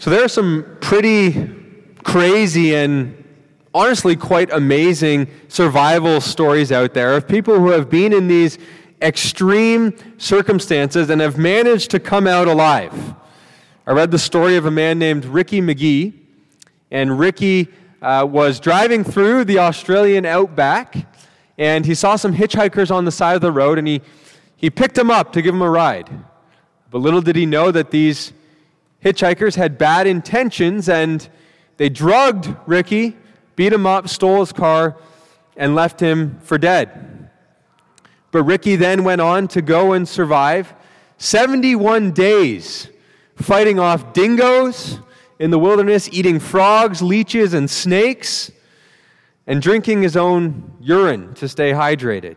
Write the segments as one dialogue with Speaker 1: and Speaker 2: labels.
Speaker 1: So there are some pretty crazy and honestly quite amazing survival stories out there of people who have been in these extreme circumstances and have managed to come out alive. I read the story of a man named Ricky Megee, and Ricky uh, was driving through the Australian outback, and he saw some hitchhikers on the side of the road, and he, he picked them up to give them a ride. But little did he know that these hitchhikers had bad intentions and they drugged Ricky, beat him up, stole his car, and left him for dead. But Ricky then went on to go and survive 71 days fighting off dingoes in the wilderness, eating frogs, leeches, and snakes, and drinking his own urine to stay hydrated.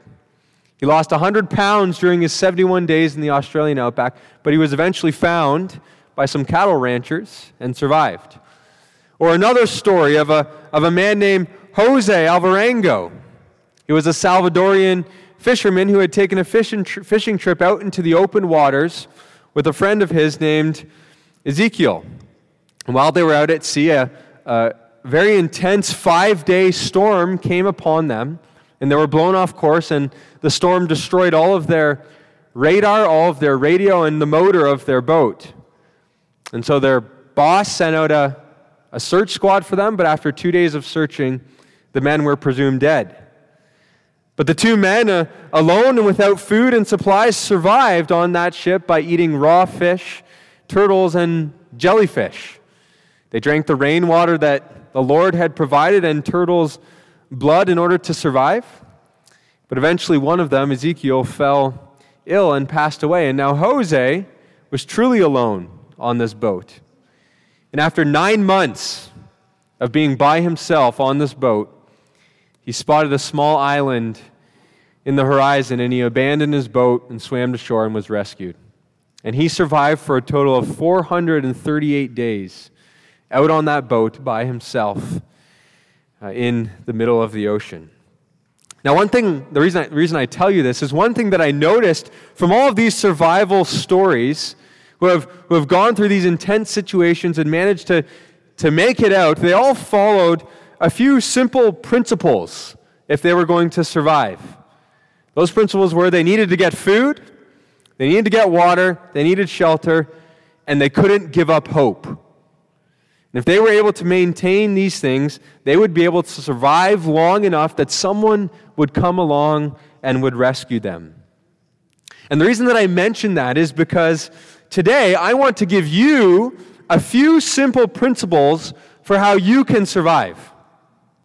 Speaker 1: He lost 100 pounds during his 71 days in the Australian outback, but he was eventually found by some cattle ranchers and survived. Or another story of a, of a man named Jose Alvarenga. He was a Salvadorian fisherman who had taken a fishing, fishing trip out into the open waters with a friend of his named Ezekiel. And while they were out at sea, a, a very intense five day storm came upon them, and they were blown off course, and the storm destroyed all of their radar, all of their radio, and the motor of their boat. And so their boss sent out a, a search squad for them, but after two days of searching, the men were presumed dead. But the two men, uh, alone and without food and supplies, survived on that ship by eating raw fish, turtles, and jellyfish. They drank the rainwater that the Lord had provided and turtles' blood in order to survive. But eventually, one of them, Ezekiel, fell ill and passed away. And now Jose was truly alone on this boat. And after nine months of being by himself on this boat, he spotted a small island in the horizon and he abandoned his boat and swam to shore and was rescued. And he survived for a total of 438 days out on that boat by himself uh, in the middle of the ocean. Now, one thing, the reason, I, the reason I tell you this is one thing that I noticed from all of these survival stories who have, who have gone through these intense situations and managed to, to make it out, they all followed a few simple principles if they were going to survive. Those principles were they needed to get food, they needed to get water, they needed shelter, and they couldn't give up hope. And if they were able to maintain these things, they would be able to survive long enough that someone would come along and would rescue them. And the reason that I mention that is because Today, I want to give you a few simple principles for how you can survive.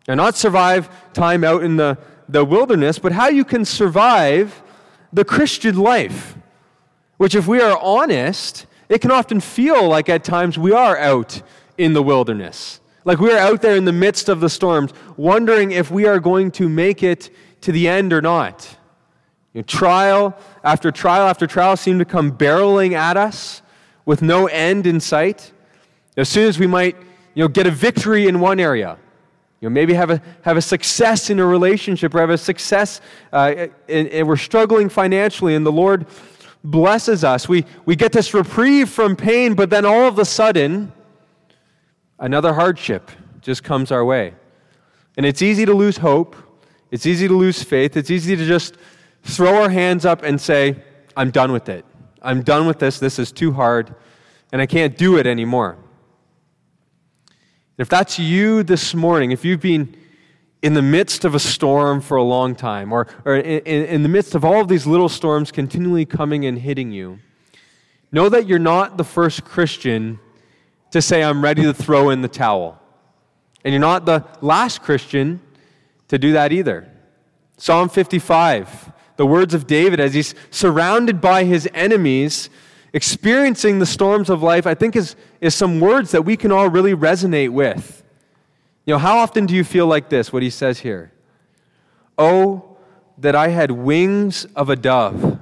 Speaker 1: And not survive time out in the, the wilderness, but how you can survive the Christian life. Which, if we are honest, it can often feel like at times we are out in the wilderness. Like we are out there in the midst of the storms, wondering if we are going to make it to the end or not. You know, trial after trial after trial seem to come barreling at us with no end in sight. As soon as we might you know, get a victory in one area, you know, maybe have a, have a success in a relationship or have a success uh, and, and we're struggling financially and the Lord blesses us. We, we get this reprieve from pain, but then all of a sudden, another hardship just comes our way. And it's easy to lose hope. It's easy to lose faith. It's easy to just throw our hands up and say, I'm done with it. I'm done with this. This is too hard, and I can't do it anymore. If that's you this morning, if you've been in the midst of a storm for a long time, or, or in, in the midst of all of these little storms continually coming and hitting you, know that you're not the first Christian to say, I'm ready to throw in the towel. And you're not the last Christian to do that either. Psalm 55 the words of David as he's surrounded by his enemies, experiencing the storms of life, I think is, is some words that we can all really resonate with. You know, how often do you feel like this, what he says here? Oh, that I had wings of a dove.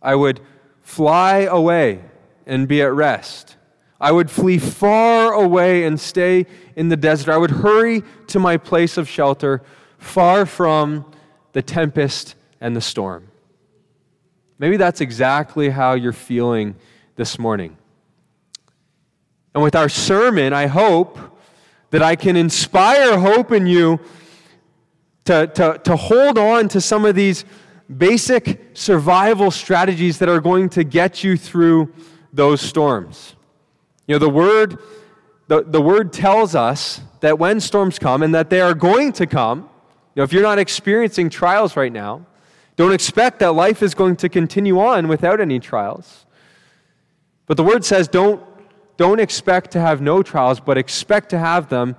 Speaker 1: I would fly away and be at rest. I would flee far away and stay in the desert. I would hurry to my place of shelter, far from the tempest and the storm. Maybe that's exactly how you're feeling this morning. And with our sermon, I hope that I can inspire hope in you to, to, to hold on to some of these basic survival strategies that are going to get you through those storms. You know, the word, the, the word tells us that when storms come and that they are going to come, you know, if you're not experiencing trials right now, don't expect that life is going to continue on without any trials. But the word says don't, don't expect to have no trials, but expect to have them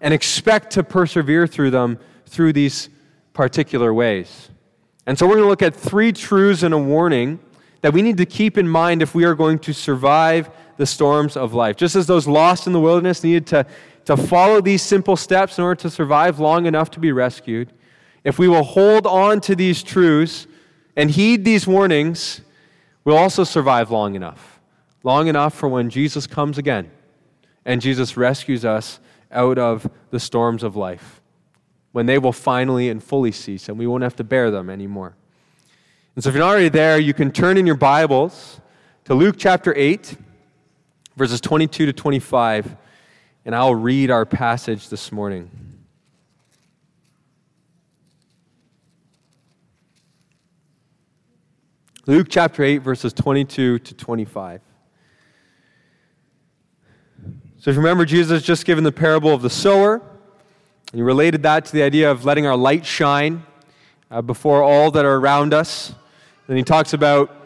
Speaker 1: and expect to persevere through them through these particular ways. And so we're going to look at three truths and a warning that we need to keep in mind if we are going to survive the storms of life. Just as those lost in the wilderness needed to, to follow these simple steps in order to survive long enough to be rescued, if we will hold on to these truths and heed these warnings, we'll also survive long enough. Long enough for when Jesus comes again and Jesus rescues us out of the storms of life when they will finally and fully cease and we won't have to bear them anymore. And so, if you're not already there, you can turn in your Bibles to Luke chapter 8, verses 22 to 25, and I'll read our passage this morning. Luke chapter 8, verses 22 to 25. So, if you remember, Jesus just given the parable of the sower. And he related that to the idea of letting our light shine uh, before all that are around us. Then he talks about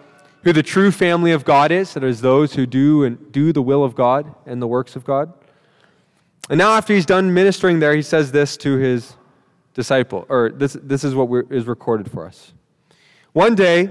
Speaker 1: who the true family of God is, that is those who do and do the will of God and the works of God. And now, after he's done ministering there, he says this to his disciple, or this, this is what is recorded for us. One day,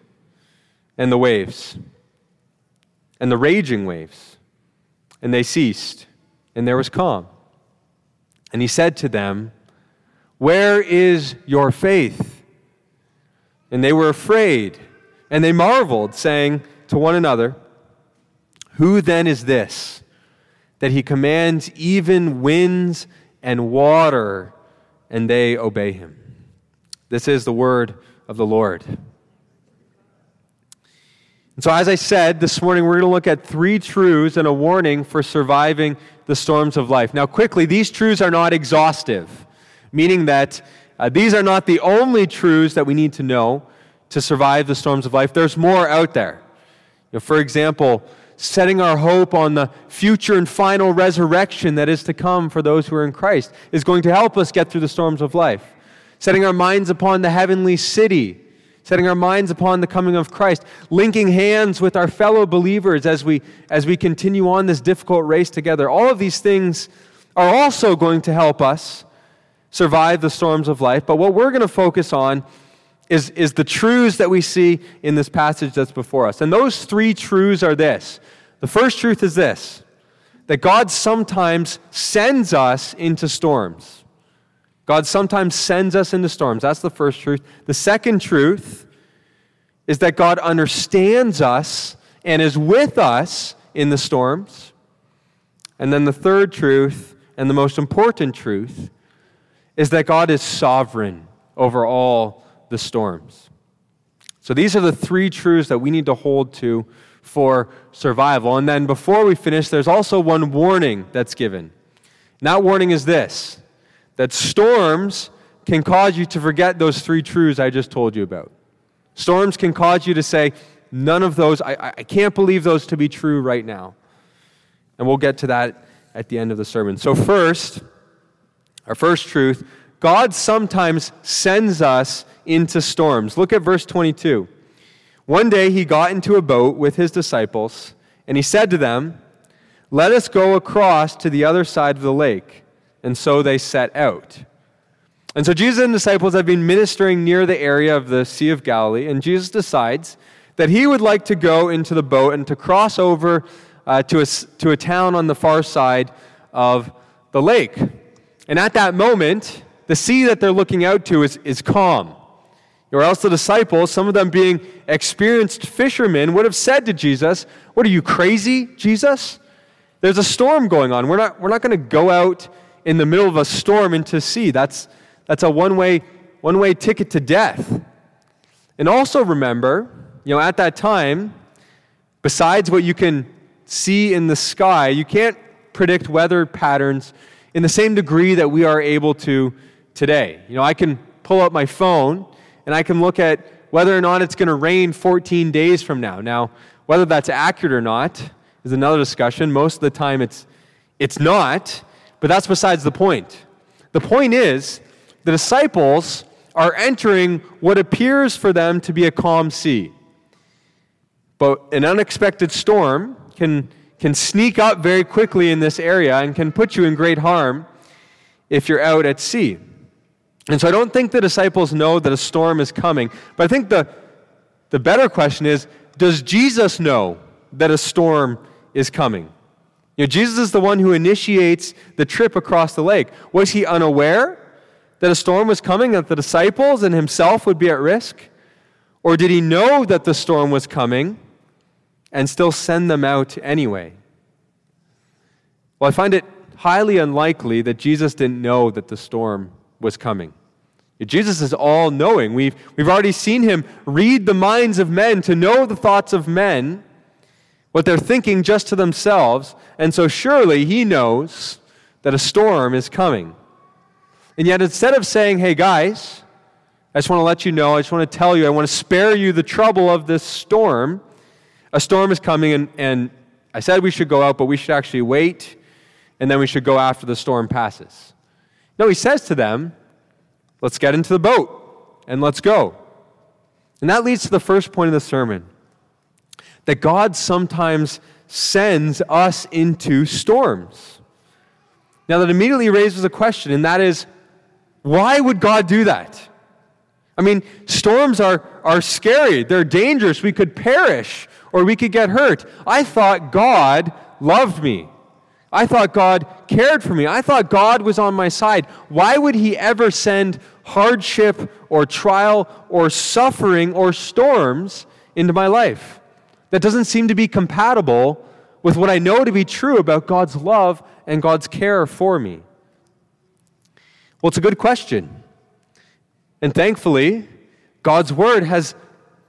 Speaker 1: and the waves and the raging waves, and they ceased, and there was calm. And he said to them, where is your faith? And they were afraid, and they marveled, saying to one another, Who then is this that he commands even winds and water, and they obey him? This is the word of the Lord. So, as I said, this morning we're going to look at three truths and a warning for surviving the storms of life. Now, quickly, these truths are not exhaustive meaning that uh, these are not the only truths that we need to know to survive the storms of life. There's more out there. You know, for example, setting our hope on the future and final resurrection that is to come for those who are in Christ is going to help us get through the storms of life. Setting our minds upon the heavenly city, setting our minds upon the coming of Christ, linking hands with our fellow believers as we, as we continue on this difficult race together. All of these things are also going to help us survive the storms of life. But what we're going to focus on is, is the truths that we see in this passage that's before us. And those three truths are this the first truth is this that God sometimes sends us into storms. God sometimes sends us into storms. That's the first truth. The second truth is that God understands us and is with us in the storms. And then the third truth, and the most important truth, is that God is sovereign over all the storms. So these are the three truths that we need to hold to for survival. And then before we finish, there's also one warning that's given. And that warning is this that storms can cause you to forget those three truths I just told you about. Storms can cause you to say, none of those, I, I can't believe those to be true right now. And we'll get to that at the end of the sermon. So, first, our first truth God sometimes sends us into storms. Look at verse 22. One day he got into a boat with his disciples, and he said to them, Let us go across to the other side of the lake. And so they set out. And so Jesus and disciples have been ministering near the area of the Sea of Galilee, and Jesus decides that he would like to go into the boat and to cross over uh, to, a, to a town on the far side of the lake. And at that moment, the sea that they're looking out to is, is calm. Or else the disciples, some of them being experienced fishermen, would have said to Jesus, What are you, crazy, Jesus? There's a storm going on. We're not, we're not going to go out in the middle of a storm into sea. That's, that's a one way, one way ticket to death. And also remember, you know, at that time, besides what you can see in the sky, you can't predict weather patterns in the same degree that we are able to today. You know, I can pull up my phone and I can look at whether or not it's going to rain 14 days from now. Now, whether that's accurate or not is another discussion. Most of the time it's, it's not, but that's besides the point. The point is, the disciples are entering what appears for them to be a calm sea. But an unexpected storm can, can sneak up very quickly in this area and can put you in great harm if you're out at sea. And so I don't think the disciples know that a storm is coming. But I think the, the better question is does Jesus know that a storm is coming? You know, Jesus is the one who initiates the trip across the lake. Was he unaware that a storm was coming, that the disciples and himself would be at risk? Or did he know that the storm was coming and still send them out anyway? Well, I find it highly unlikely that Jesus didn't know that the storm was coming. Jesus is all knowing. We've, we've already seen him read the minds of men to know the thoughts of men, what they're thinking just to themselves. And so surely he knows that a storm is coming. And yet, instead of saying, hey guys, I just want to let you know, I just want to tell you, I want to spare you the trouble of this storm, a storm is coming, and, and I said we should go out, but we should actually wait, and then we should go after the storm passes. No, he says to them, let's get into the boat and let's go. And that leads to the first point of the sermon that God sometimes sends us into storms. Now, that immediately raises a question, and that is why would God do that? I mean, storms are, are scary, they're dangerous. We could perish or we could get hurt. I thought God loved me. I thought God cared for me. I thought God was on my side. Why would He ever send hardship or trial or suffering or storms into my life? That doesn't seem to be compatible with what I know to be true about God's love and God's care for me. Well, it's a good question. And thankfully, God's Word has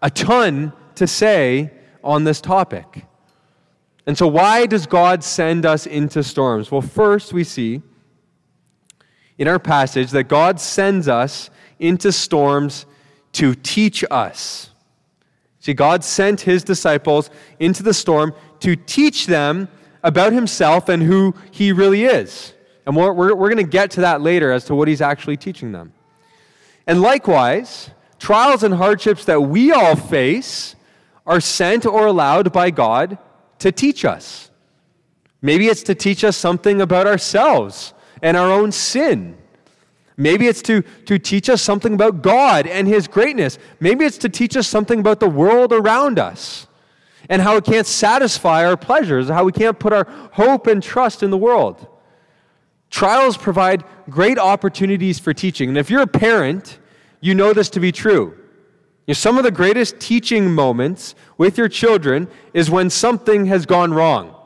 Speaker 1: a ton to say on this topic. And so, why does God send us into storms? Well, first, we see in our passage that God sends us into storms to teach us. See, God sent his disciples into the storm to teach them about himself and who he really is. And we're, we're, we're going to get to that later as to what he's actually teaching them. And likewise, trials and hardships that we all face are sent or allowed by God to teach us. Maybe it's to teach us something about ourselves and our own sin. Maybe it's to, to teach us something about God and His greatness. Maybe it's to teach us something about the world around us and how it can't satisfy our pleasures, how we can't put our hope and trust in the world. Trials provide great opportunities for teaching. And if you're a parent, you know this to be true. You know, some of the greatest teaching moments with your children is when something has gone wrong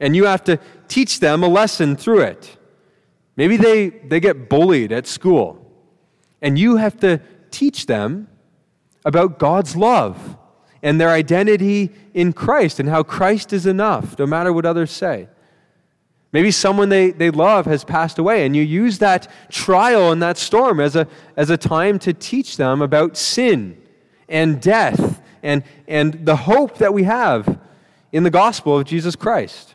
Speaker 1: and you have to teach them a lesson through it. Maybe they, they get bullied at school and you have to teach them about God's love and their identity in Christ and how Christ is enough, no matter what others say. Maybe someone they, they love has passed away, and you use that trial and that storm as a, as a time to teach them about sin and death and, and the hope that we have in the gospel of Jesus Christ.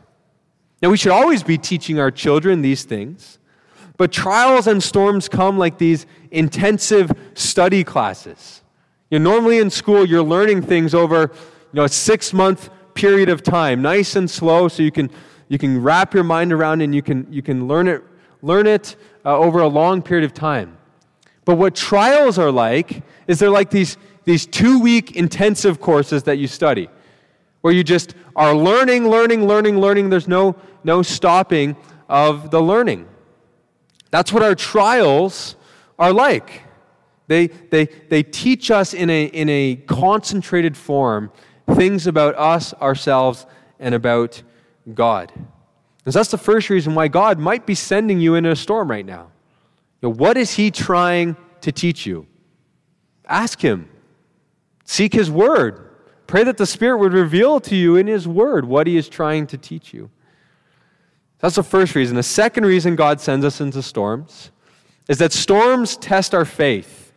Speaker 1: Now, we should always be teaching our children these things, but trials and storms come like these intensive study classes. You know, normally in school, you're learning things over you know, a six month period of time, nice and slow, so you can, you can wrap your mind around and you can, you can learn it, learn it uh, over a long period of time. But what trials are like is they're like these these two week intensive courses that you study, where you just are learning, learning, learning, learning. There's no, no stopping of the learning. That's what our trials are like. They, they, they teach us in a, in a concentrated form things about us, ourselves, and about God. And so that's the first reason why God might be sending you into a storm right now. You know, what is He trying to teach you? Ask Him. Seek His Word. Pray that the Spirit would reveal to you in His Word what He is trying to teach you. That's the first reason. The second reason God sends us into storms is that storms test our faith.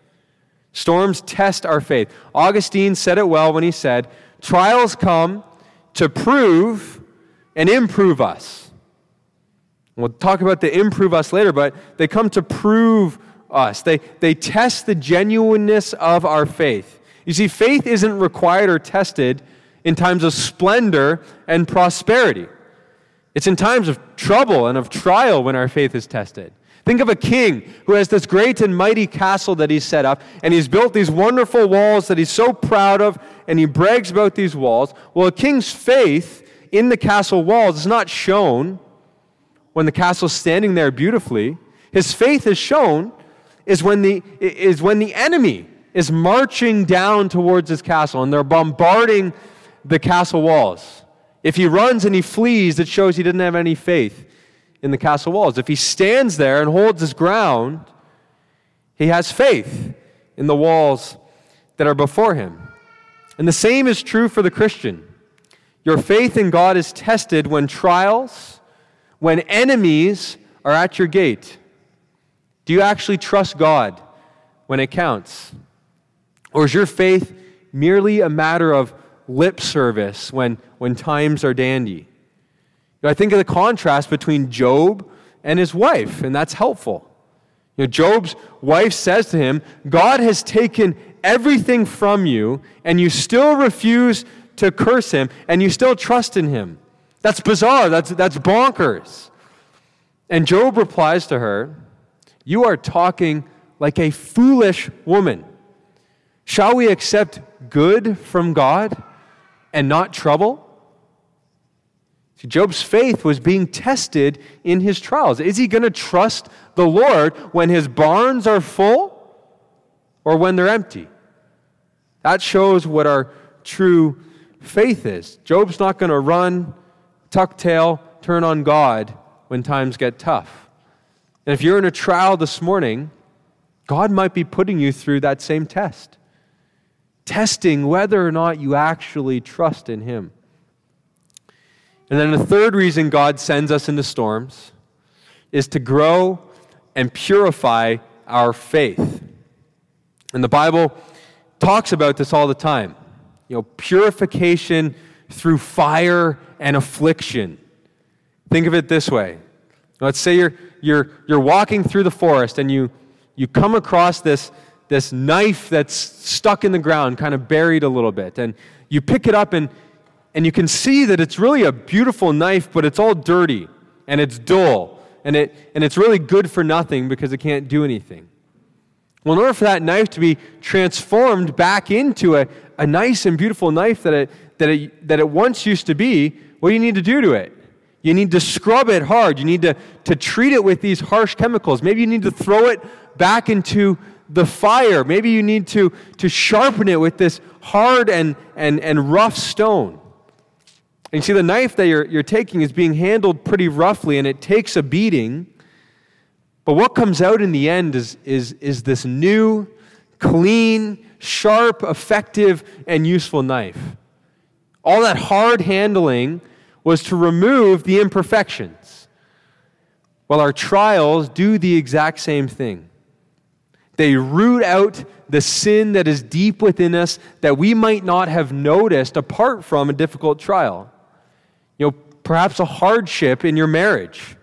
Speaker 1: Storms test our faith. Augustine said it well when he said, Trials come to prove and improve us. We'll talk about the improve us later, but they come to prove us. They, they test the genuineness of our faith. You see, faith isn't required or tested in times of splendor and prosperity. It's in times of trouble and of trial when our faith is tested. Think of a king who has this great and mighty castle that he's set up, and he's built these wonderful walls that he's so proud of, and he brags about these walls. Well, a king's faith in the castle walls is not shown when the castle's standing there beautifully. His faith is shown is when the, is when the enemy is marching down towards his castle and they're bombarding the castle walls. If he runs and he flees, it shows he didn't have any faith in the castle walls. If he stands there and holds his ground, he has faith in the walls that are before him. And the same is true for the Christian. Your faith in God is tested when trials, when enemies are at your gate. Do you actually trust God when it counts? Or is your faith merely a matter of lip service when, when times are dandy? I think of the contrast between Job and his wife, and that's helpful. You know, Job's wife says to him, God has taken everything from you, and you still refuse to curse him, and you still trust in him. That's bizarre. That's, that's bonkers. And Job replies to her, You are talking like a foolish woman. Shall we accept good from God and not trouble? See, Job's faith was being tested in his trials. Is he going to trust the Lord when his barns are full or when they're empty? That shows what our true faith is. Job's not going to run, tuck tail, turn on God when times get tough. And if you're in a trial this morning, God might be putting you through that same test testing whether or not you actually trust in Him. And then the third reason God sends us into storms is to grow and purify our faith. And the Bible talks about this all the time. You know, purification through fire and affliction. Think of it this way. Let's say you're, you're, you're walking through the forest and you, you come across this, this knife that's stuck in the ground, kind of buried a little bit. And you pick it up and, and you can see that it's really a beautiful knife, but it's all dirty and it's dull. And, it, and it's really good for nothing because it can't do anything. Well, in order for that knife to be transformed back into a, a nice and beautiful knife that it, that, it, that it once used to be, what do you need to do to it? You need to scrub it hard. You need to, to treat it with these harsh chemicals. Maybe you need to throw it back into the fire. Maybe you need to, to sharpen it with this hard and, and, and rough stone. And you see, the knife that you're, you're taking is being handled pretty roughly, and it takes a beating. But what comes out in the end is, is, is this new, clean, sharp, effective, and useful knife. All that hard handling was to remove the imperfections. Well, our trials do the exact same thing. They root out the sin that is deep within us that we might not have noticed apart from a difficult trial. You know, perhaps a hardship in your marriage.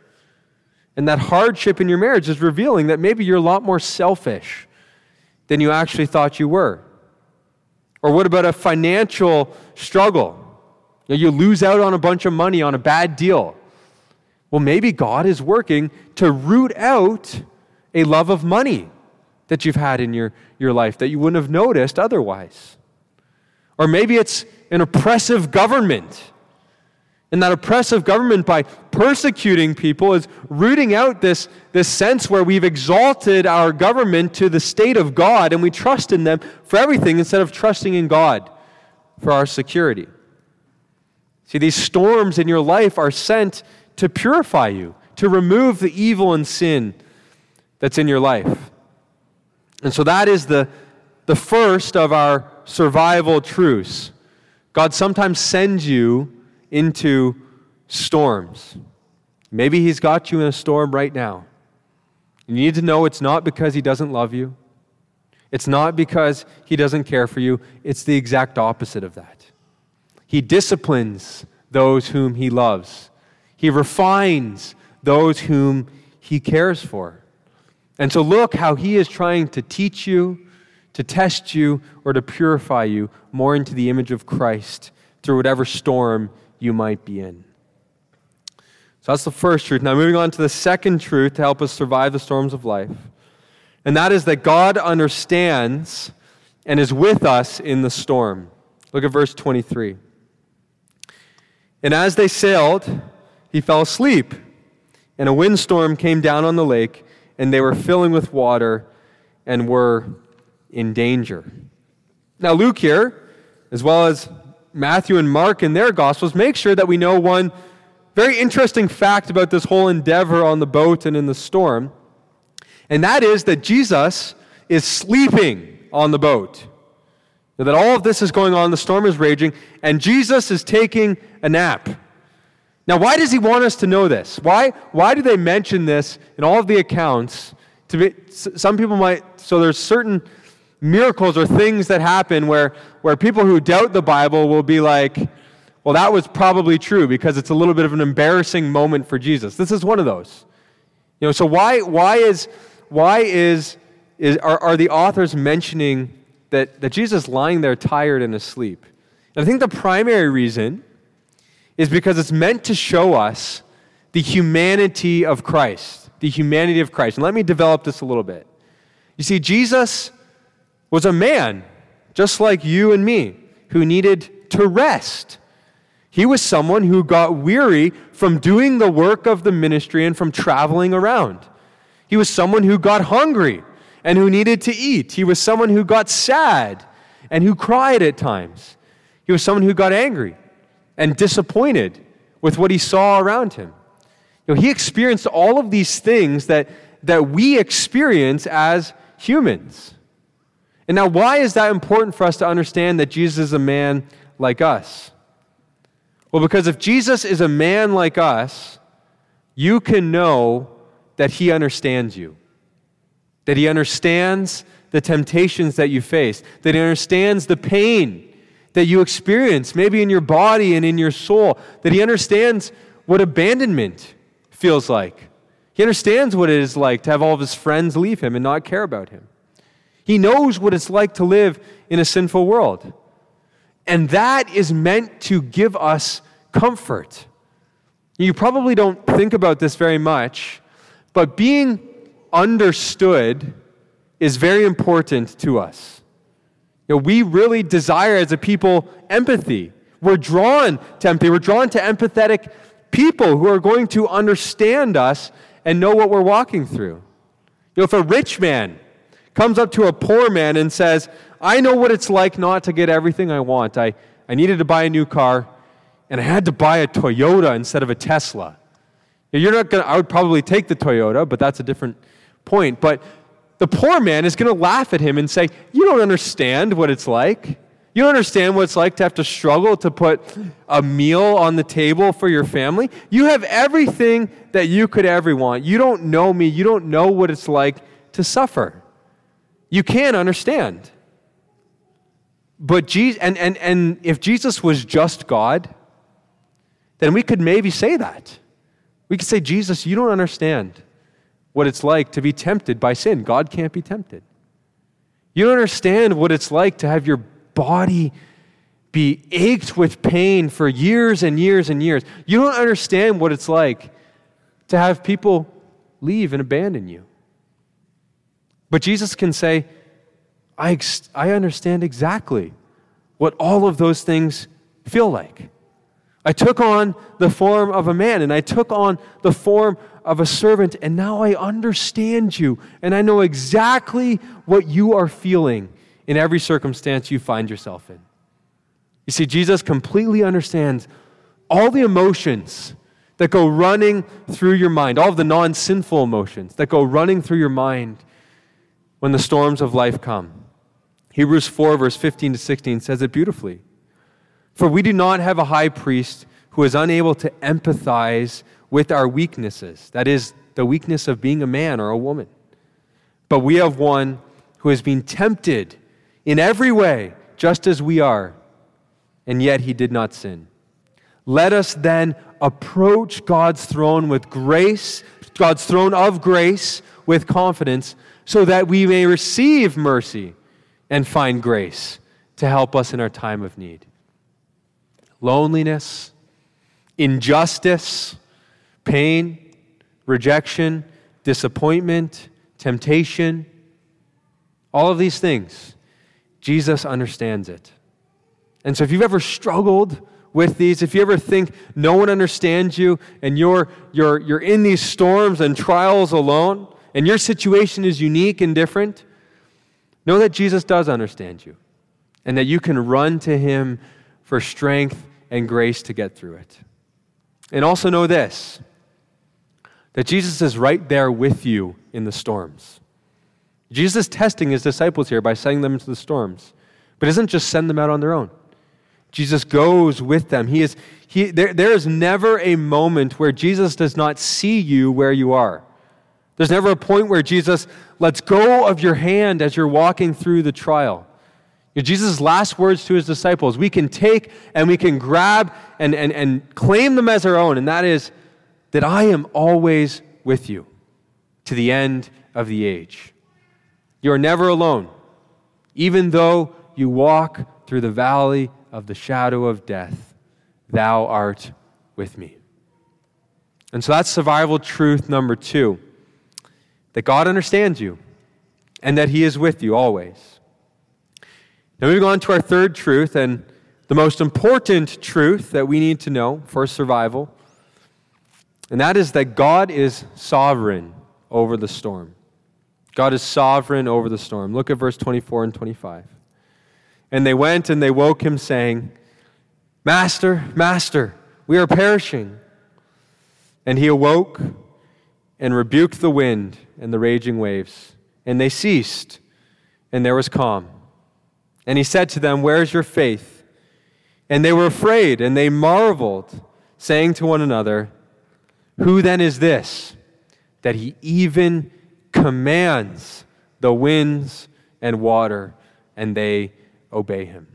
Speaker 1: And that hardship in your marriage is revealing that maybe you're a lot more selfish than you actually thought you were. Or what about a financial struggle? You, know, you lose out on a bunch of money on a bad deal. Well, maybe God is working to root out a love of money that you've had in your, your life that you wouldn't have noticed otherwise. Or maybe it's, an oppressive government. And that oppressive government, by persecuting people, is rooting out this, this sense where we've exalted our government to the state of God and we trust in them for everything instead of trusting in God for our security. See, these storms in your life are sent to purify you, to remove the evil and sin that's in your life. And so that is the, the first of our survival truths. God sometimes sends you into storms. Maybe He's got you in a storm right now. You need to know it's not because He doesn't love you, it's not because He doesn't care for you, it's the exact opposite of that. He disciplines those whom He loves, He refines those whom He cares for. And so, look how He is trying to teach you, to test you, or to purify you more into the image of Christ through whatever storm you might be in. So that's the first truth. Now, moving on to the second truth to help us survive the storms of life. And that is that God understands and is with us in the storm. Look at verse 23. And as they sailed, he fell asleep, and a windstorm came down on the lake, and they were filling with water and were in danger. Now, Luke here, as well as Matthew and Mark in their Gospels make sure that we know one very interesting fact about this whole endeavor on the boat and in the storm. And that is that Jesus is sleeping on the boat. That all of this is going on, the storm is raging, and Jesus is taking a nap. Now, why does he want us to know this? Why, why do they mention this in all of the accounts? To be, some people might, so there's certain miracles or things that happen where, where people who doubt the Bible will be like, well, that was probably true because it's a little bit of an embarrassing moment for Jesus. This is one of those. You know, so why, why is, why is, is are, are the authors mentioning that, that Jesus lying there tired and asleep? And I think the primary reason is because it's meant to show us the humanity of Christ. The humanity of Christ. And let me develop this a little bit. You see, Jesus was a man, just like you and me, who needed to rest. He was someone who got weary from doing the work of the ministry and from traveling around. He was someone who got hungry and who needed to eat. He was someone who got sad and who cried at times. He was someone who got angry and disappointed with what he saw around him. You know, he experienced all of these things that, that we experience as humans. And now, why is that important for us to understand that Jesus is a man like us? Well, because if Jesus is a man like us, you can know that he understands you, that he understands the temptations that you face, that he understands the pain that you experience, maybe in your body and in your soul, that he understands what abandonment feels like. He understands what it is like to have all of his friends leave him and not care about him. He knows what it's like to live in a sinful world. And that is meant to give us comfort. You probably don't think about this very much, but being understood is very important to us. You know, we really desire as a people empathy. We're drawn to empathy. We're drawn to empathetic people who are going to understand us and know what we're walking through. You know, if a rich man comes up to a poor man and says, I know what it's like not to get everything I want. I, I needed to buy a new car, and I had to buy a Toyota instead of a Tesla. You're not going to, I would probably take the Toyota, but that's a different point. But the poor man is going to laugh at him and say, You don't understand what it's like. You don't understand what it's like to have to struggle to put a meal on the table for your family. You have everything that you could ever want. You don't know me. You don't know what it's like to suffer you can't understand. But Jesus, and, and, and if Jesus was just God, then we could maybe say that. We could say, Jesus, you don't understand what it's like to be tempted by sin. God can't be tempted. You don't understand what it's like to have your body be ached with pain for years and years and years. You don't understand what it's like to have people leave and abandon you. But Jesus can say, I, I understand exactly what all of those things feel like. I took on the form of a man and I took on the form of a servant, and now I understand you and I know exactly what you are feeling in every circumstance you find yourself in. You see, Jesus completely understands all the emotions that go running through your mind, all of the non sinful emotions that go running through your mind when the storms of life come. Hebrews 4, verse 15 to 16 says it beautifully. For we do not have a high priest who is unable to empathize with our weaknesses, that is, the weakness of being a man or a woman. But we have one who has been tempted in every way, just as we are, and yet he did not sin. Let us then approach God's throne with grace, God's throne of grace with confidence, so that we may receive mercy and find grace to help us in our time of need. Loneliness, injustice, pain, rejection, disappointment, temptation, all of these things, Jesus understands it. And so if you've ever struggled with these, if you ever think no one understands you and you're, you're, you're in these storms and trials alone, and your situation is unique and different, know that Jesus does understand you and that you can run to him for strength and grace to get through it. And also know this that Jesus is right there with you in the storms. Jesus is testing his disciples here by sending them into the storms, but doesn't just send them out on their own. Jesus goes with them. He is, he, there, there is never a moment where Jesus does not see you where you are. There's never a point where Jesus lets go of your hand as you're walking through the trial. Jesus' last words to his disciples, we can take and we can grab and, and, and claim them as our own, and that is that I am always with you to the end of the age. You are never alone, even though you walk through the valley of the shadow of death, thou art with me. And so that's survival truth number two that God understands you and that He is with you always. Now, moving on to our third truth and the most important truth that we need to know for survival, and that is that God is sovereign over the storm. God is sovereign over the storm. Look at verse 24 and 25. And they went and they woke him, saying, Master, Master, we are perishing. And he awoke and rebuked the wind and the raging waves, and they ceased, and there was calm. And he said to them, Where is your faith? And they were afraid, and they marveled, saying to one another, Who then is this, that he even commands the winds and water, and they obey him.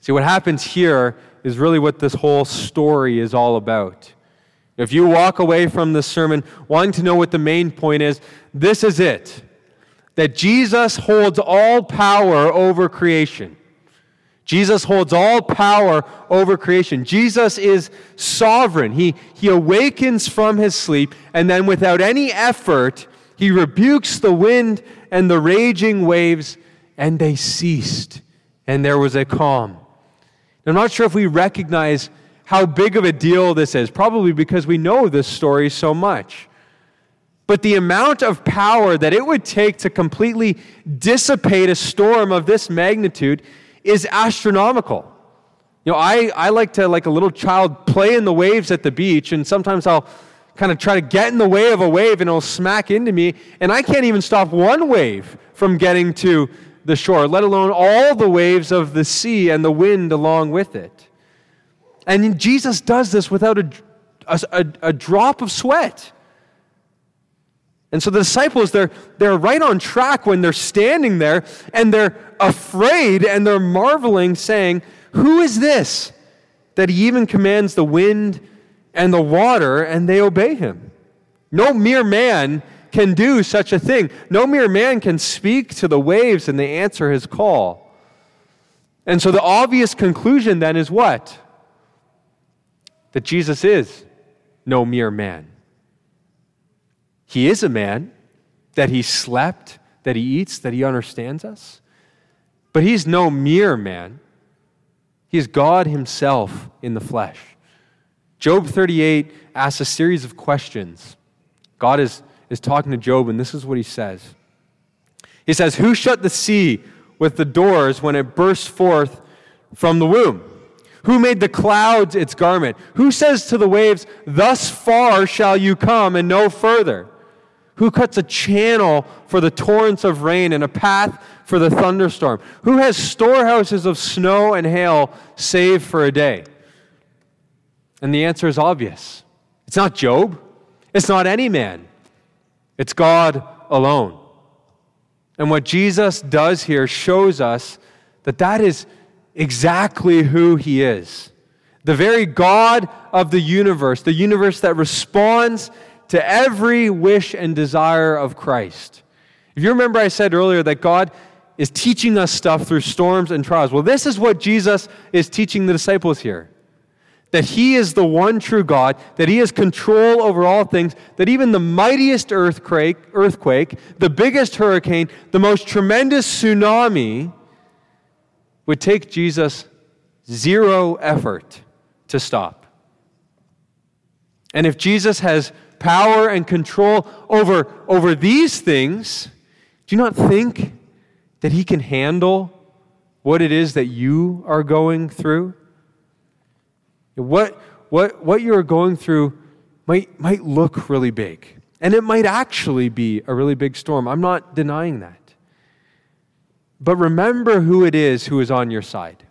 Speaker 1: See, what happens here is really what this whole story is all about. If you walk away from this sermon wanting to know what the main point is, this is it that Jesus holds all power over creation. Jesus holds all power over creation. Jesus is sovereign. He, he awakens from his sleep, and then without any effort, he rebukes the wind and the raging waves, and they ceased, and there was a calm. I'm not sure if we recognize how big of a deal this is, probably because we know this story so much. But the amount of power that it would take to completely dissipate a storm of this magnitude is astronomical. You know, I, I like to, like a little child, play in the waves at the beach, and sometimes I'll kind of try to get in the way of a wave and it'll smack into me, and I can't even stop one wave from getting to the shore, let alone all the waves of the sea and the wind along with it. And Jesus does this without a, a, a drop of sweat. And so the disciples, they're, they're right on track when they're standing there and they're afraid and they're marveling, saying, Who is this that he even commands the wind and the water and they obey him? No mere man can do such a thing. No mere man can speak to the waves and they answer his call. And so the obvious conclusion then is what? That Jesus is no mere man. He is a man, that he slept, that he eats, that he understands us. But he's no mere man. He is God Himself in the flesh. Job 38 asks a series of questions. God is, is talking to Job, and this is what he says. He says, Who shut the sea with the doors when it burst forth from the womb? Who made the clouds its garment? Who says to the waves, Thus far shall you come and no further? Who cuts a channel for the torrents of rain and a path for the thunderstorm? Who has storehouses of snow and hail saved for a day? And the answer is obvious it's not Job, it's not any man, it's God alone. And what Jesus does here shows us that that is exactly who he is. The very God of the universe, the universe that responds to every wish and desire of Christ. If you remember, I said earlier that God is teaching us stuff through storms and trials. Well, this is what Jesus is teaching the disciples here that He is the one true God, that He has control over all things, that even the mightiest earthquake, earthquake, the biggest hurricane, the most tremendous tsunami would take Jesus zero effort to stop. And if Jesus has power and control over, over these things, do you not think that he can handle what it is that you are going through? What, what, what you're going through might, might look really big, and it might actually be a really big storm. I'm not denying that. But remember who it is who is on your side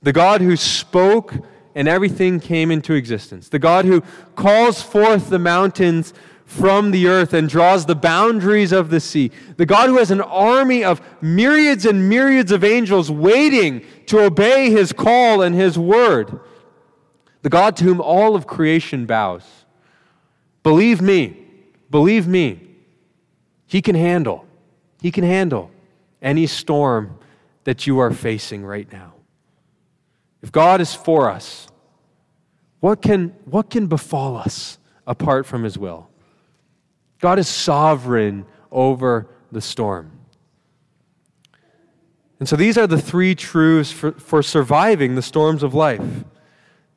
Speaker 1: the God who spoke and everything came into existence. The God who calls forth the mountains from the earth and draws the boundaries of the sea. The God who has an army of myriads and myriads of angels waiting to obey his call and his word. The God to whom all of creation bows. Believe me, believe me, he can handle, he can handle any storm that you are facing right now. If God is for us, what can, what can befall us apart from His will? God is sovereign over the storm. And so these are the three truths for, for surviving the storms of life.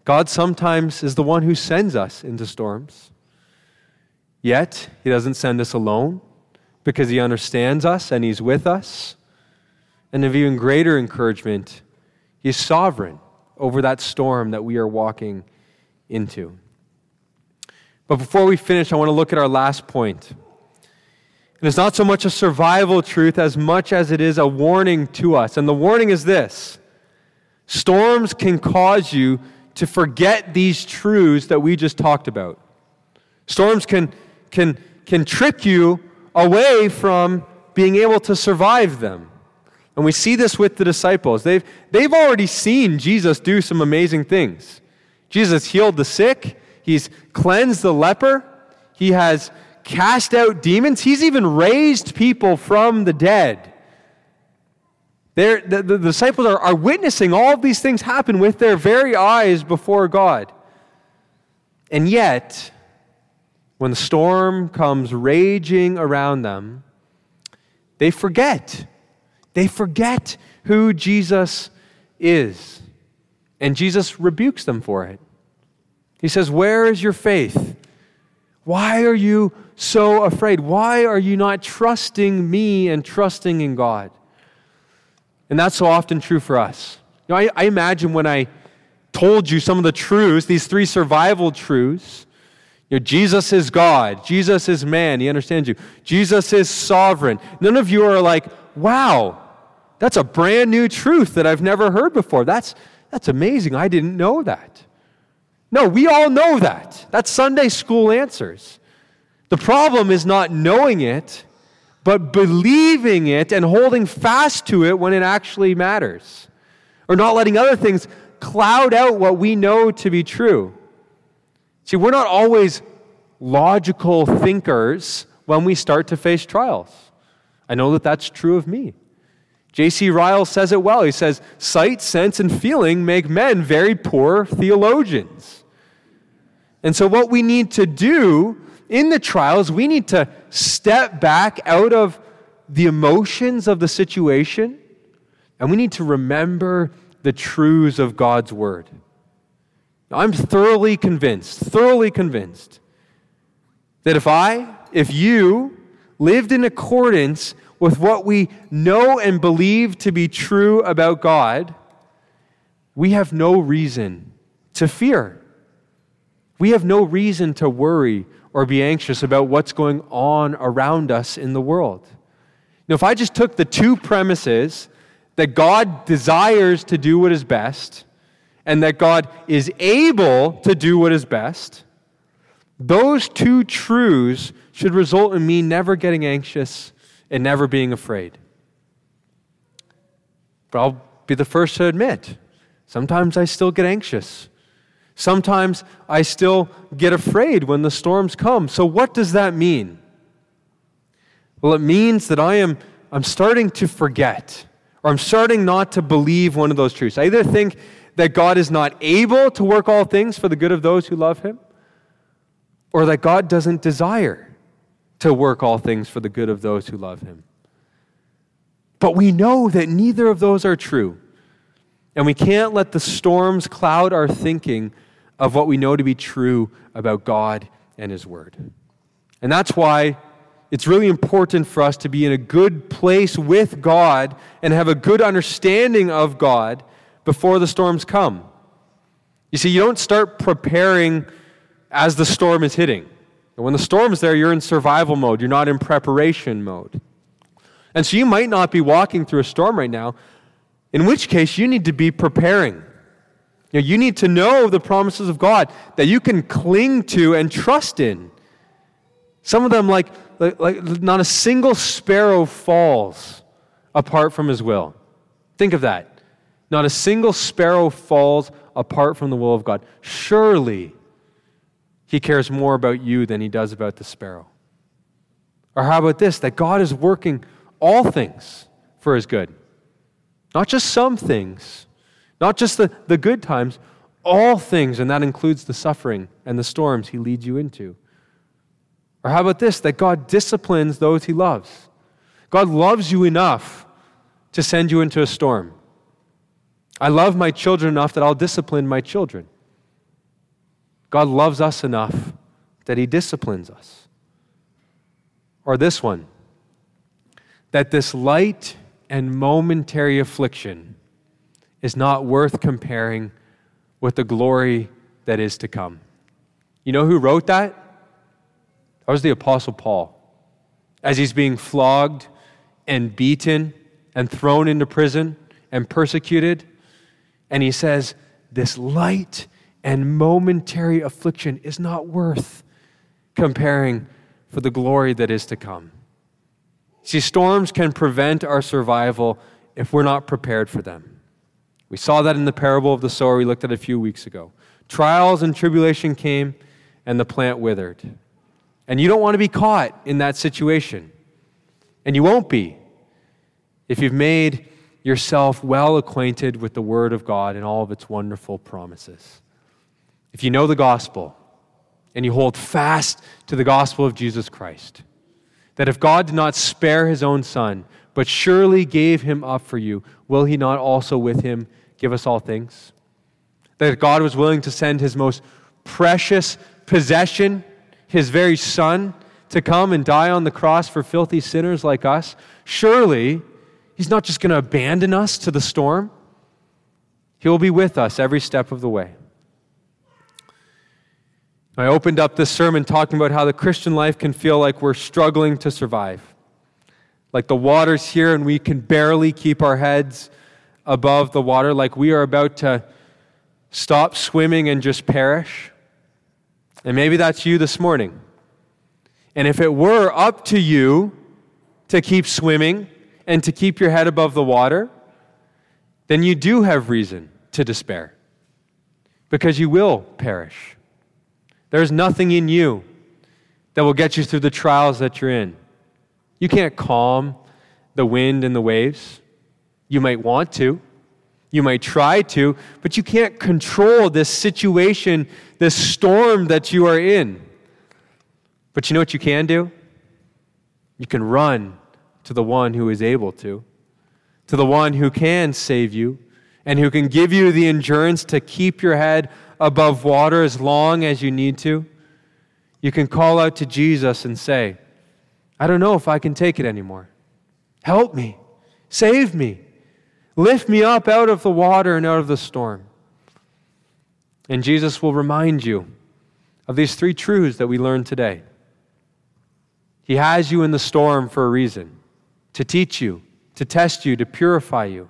Speaker 1: God sometimes is the one who sends us into storms. Yet, He doesn't send us alone because He understands us and He's with us. And of even greater encouragement, He's sovereign over that storm that we are walking into. But before we finish, I want to look at our last point. And it's not so much a survival truth as much as it is a warning to us. And the warning is this storms can cause you to forget these truths that we just talked about. Storms can, can, can trick you away from being able to survive them. And we see this with the disciples. They've, they've already seen Jesus do some amazing things. Jesus healed the sick, he's cleansed the leper, he has cast out demons, he's even raised people from the dead. The, the, the, disciples are, are witnessing all of these things happen with their very eyes before God. And yet, when the storm comes raging around them, they forget they forget who Jesus is. And Jesus rebukes them for it. He says, Where is your faith? Why are you so afraid? Why are you not trusting me and trusting in God? And that's so often true for us. You know, I, I imagine when I told you some of the truths, these three survival truths, you know, Jesus is God. Jesus is man. He understands you. Jesus is sovereign. None of you are like, wow, that's a brand new truth that I've never heard before. That's, that's amazing. I didn't know that. No, we all know that. That's Sunday school answers. The problem is not knowing it, but believing it and holding fast to it when it actually matters. Or not letting other things cloud out what we know to be true. See, we're not always logical thinkers when we start to face trials. I know that that's true of me. J.C. Ryle says it well. He says, Sight, sense, and feeling make men very poor theologians. And so, what we need to do in the trials, we need to step back out of the emotions of the situation, and we need to remember the truths of God's word. Now, I'm thoroughly convinced, thoroughly convinced that if I, if you lived in accordance with what we know and believe to be true about God, we have no reason to fear. We have no reason to worry or be anxious about what's going on around us in the world. Now, if I just took the two premises that God desires to do what is best and that God is able to do what is best, those two truths should result in me never getting anxious and never being afraid. But I'll be the first to admit sometimes I still get anxious. Sometimes I still get afraid when the storms come. So, what does that mean? Well, it means that I am I'm starting to forget, or I'm starting not to believe one of those truths. I either think that God is not able to work all things for the good of those who love Him, or that God doesn't desire to work all things for the good of those who love Him. But we know that neither of those are true. And we can't let the storms cloud our thinking of what we know to be true about God and His Word. And that's why it's really important for us to be in a good place with God and have a good understanding of God before the storms come. You see, you don't start preparing as the storm is hitting. And when the storm's there, you're in survival mode, you're not in preparation mode. And so you might not be walking through a storm right now, in which case you need to be preparing. You, know, you need to know the promises of God that you can cling to and trust in. Some of them, like, like, like not a single sparrow falls apart from his will. Think of that. Not a single sparrow falls apart from the will of God. Surely he cares more about you than he does about the sparrow. Or how about this that God is working all things for his good? Not just some things, not just the, the good times, all things, and that includes the suffering and the storms he leads you into. Or how about this that God disciplines those he loves? God loves you enough to send you into a storm. I love my children enough that I'll discipline my children. God loves us enough that he disciplines us. Or this one that this light and momentary affliction is not worth comparing with the glory that is to come. You know who wrote that? That was the Apostle Paul. As he's being flogged and beaten and thrown into prison and persecuted, and he says, This light and momentary affliction is not worth comparing for the glory that is to come. See, storms can prevent our survival if we're not prepared for them. We saw that in the parable of the sower we looked at a few weeks ago. Trials and tribulation came, and the plant withered. And you don't want to be caught in that situation. And you won't be if you've made yourself well acquainted with the Word of God and all of its wonderful promises. If you know the gospel and you hold fast to the gospel of Jesus Christ, that if God did not spare his own Son, but surely gave him up for you, will he not also with him give us all things? That God was willing to send his most precious possession, his very Son, to come and die on the cross for filthy sinners like us, surely he's not just going to abandon us to the storm. He will be with us every step of the way. I opened up this sermon talking about how the Christian life can feel like we're struggling to survive. Like the water's here and we can barely keep our heads above the water, like we are about to stop swimming and just perish. And maybe that's you this morning. And if it were up to you to keep swimming and to keep your head above the water, then you do have reason to despair because you will perish. There's nothing in you that will get you through the trials that you're in. You can't calm the wind and the waves. You might want to, you might try to, but you can't control this situation, this storm that you are in. But you know what you can do? You can run to the one who is able to, to the one who can save you and who can give you the endurance to keep your head above water as long as you need to, you can call out to Jesus and say, I don't know if I can take it anymore. Help me. Save me. Lift me up out of the water and out of the storm. And Jesus will remind you of these three truths that we learned today. He has you in the storm for a reason to teach you, to test you, to purify you,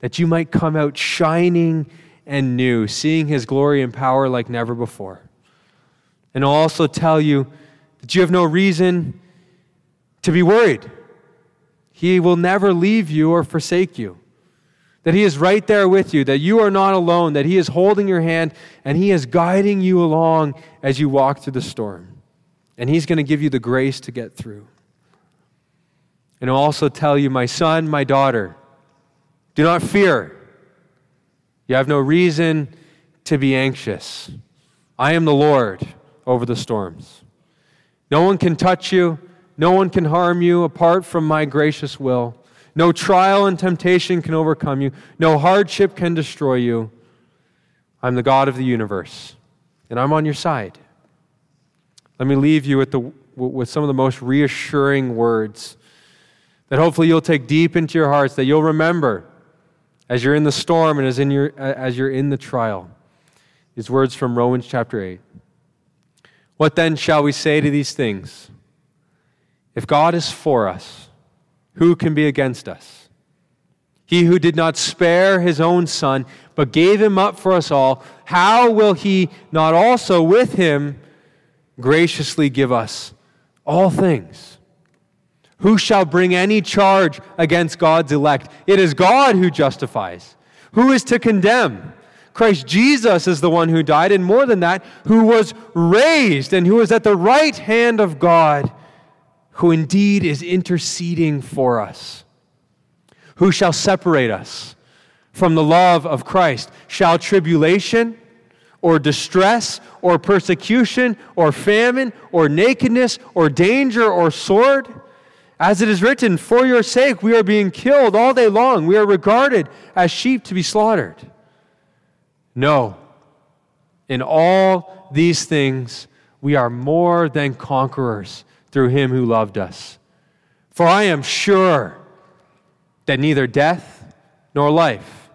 Speaker 1: that you might come out shining and new, seeing his glory and power like never before. And I'll also tell you that you have no reason to be worried. He will never leave you or forsake you. That He is right there with you, that you are not alone, that He is holding your hand and He is guiding you along as you walk through the storm. And He's going to give you the grace to get through. And I'll also tell you, my son, my daughter, do not fear. You have no reason to be anxious. I am the Lord over the storms. No one can touch you, no one can harm you apart from my gracious will. No trial and temptation can overcome you, no hardship can destroy you. I'm the God of the universe, and I'm on your side. Let me leave you with, the, with some of the most reassuring words that hopefully you'll take deep into your hearts, that you'll remember as you're in the storm and as, in your, uh, as you're in the trial. These words from Romans chapter 8. What then shall we say to these things? If God is for us, who can be against us? He who did not spare his own son, but gave him up for us all, how will he not also with him graciously give us all things? Who shall bring any charge against God's elect? It is God who justifies. Who is to condemn? Christ Jesus is the one who died, and more than that, who was raised and who is at the right hand of God who indeed is interceding for us. Who shall separate us from the love of Christ? Shall tribulation or distress or persecution or famine or nakedness or danger or sword? As it is written, For your sake we are being killed all day long. We are regarded as sheep to be slaughtered. No. In all these things, we are more than conquerors through him who loved us. For I am sure that neither death nor life,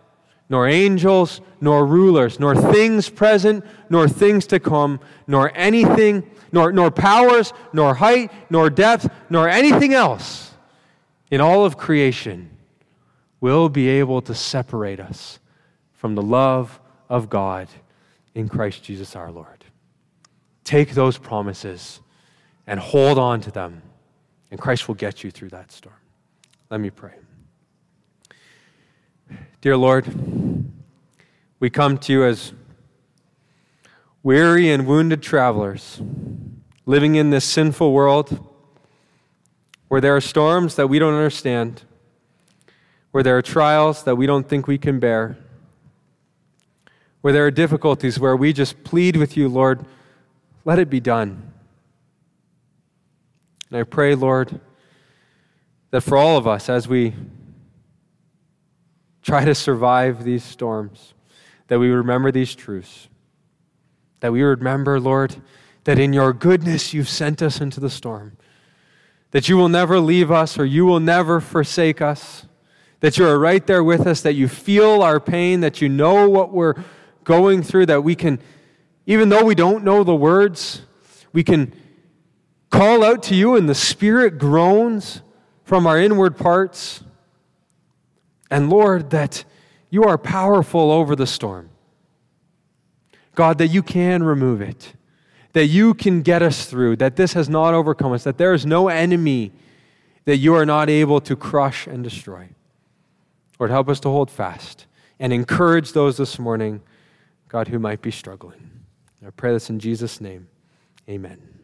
Speaker 1: nor angels, nor rulers, nor things present, nor things to come, nor anything, nor, nor powers, nor height, nor depth, nor anything else in all of creation will be able to separate us from the love of God in Christ Jesus our Lord. Take those promises and hold on to them, and Christ will get you through that storm. Let me pray. Dear Lord, we come to you as weary and wounded travelers living in this sinful world where there are storms that we don't understand, where there are trials that we don't think we can bear, where there are difficulties where we just plead with you, Lord, let it be done. And I pray, Lord, that for all of us, as we try to survive these storms, that we remember these truths. That we remember, Lord, that in your goodness you've sent us into the storm. That you will never leave us or you will never forsake us. That you are right there with us, that you feel our pain, that you know what we're going through, that we can, even though we don't know the words, we can call out to you, and the Spirit groans from our inward parts. And Lord, that you are powerful over the storm. God, that you can remove it, that you can get us through, that this has not overcome us, that there is no enemy that you are not able to crush and destroy. Lord, help us to hold fast and encourage those this morning, God, who might be struggling. I pray this in Jesus' name. Amen.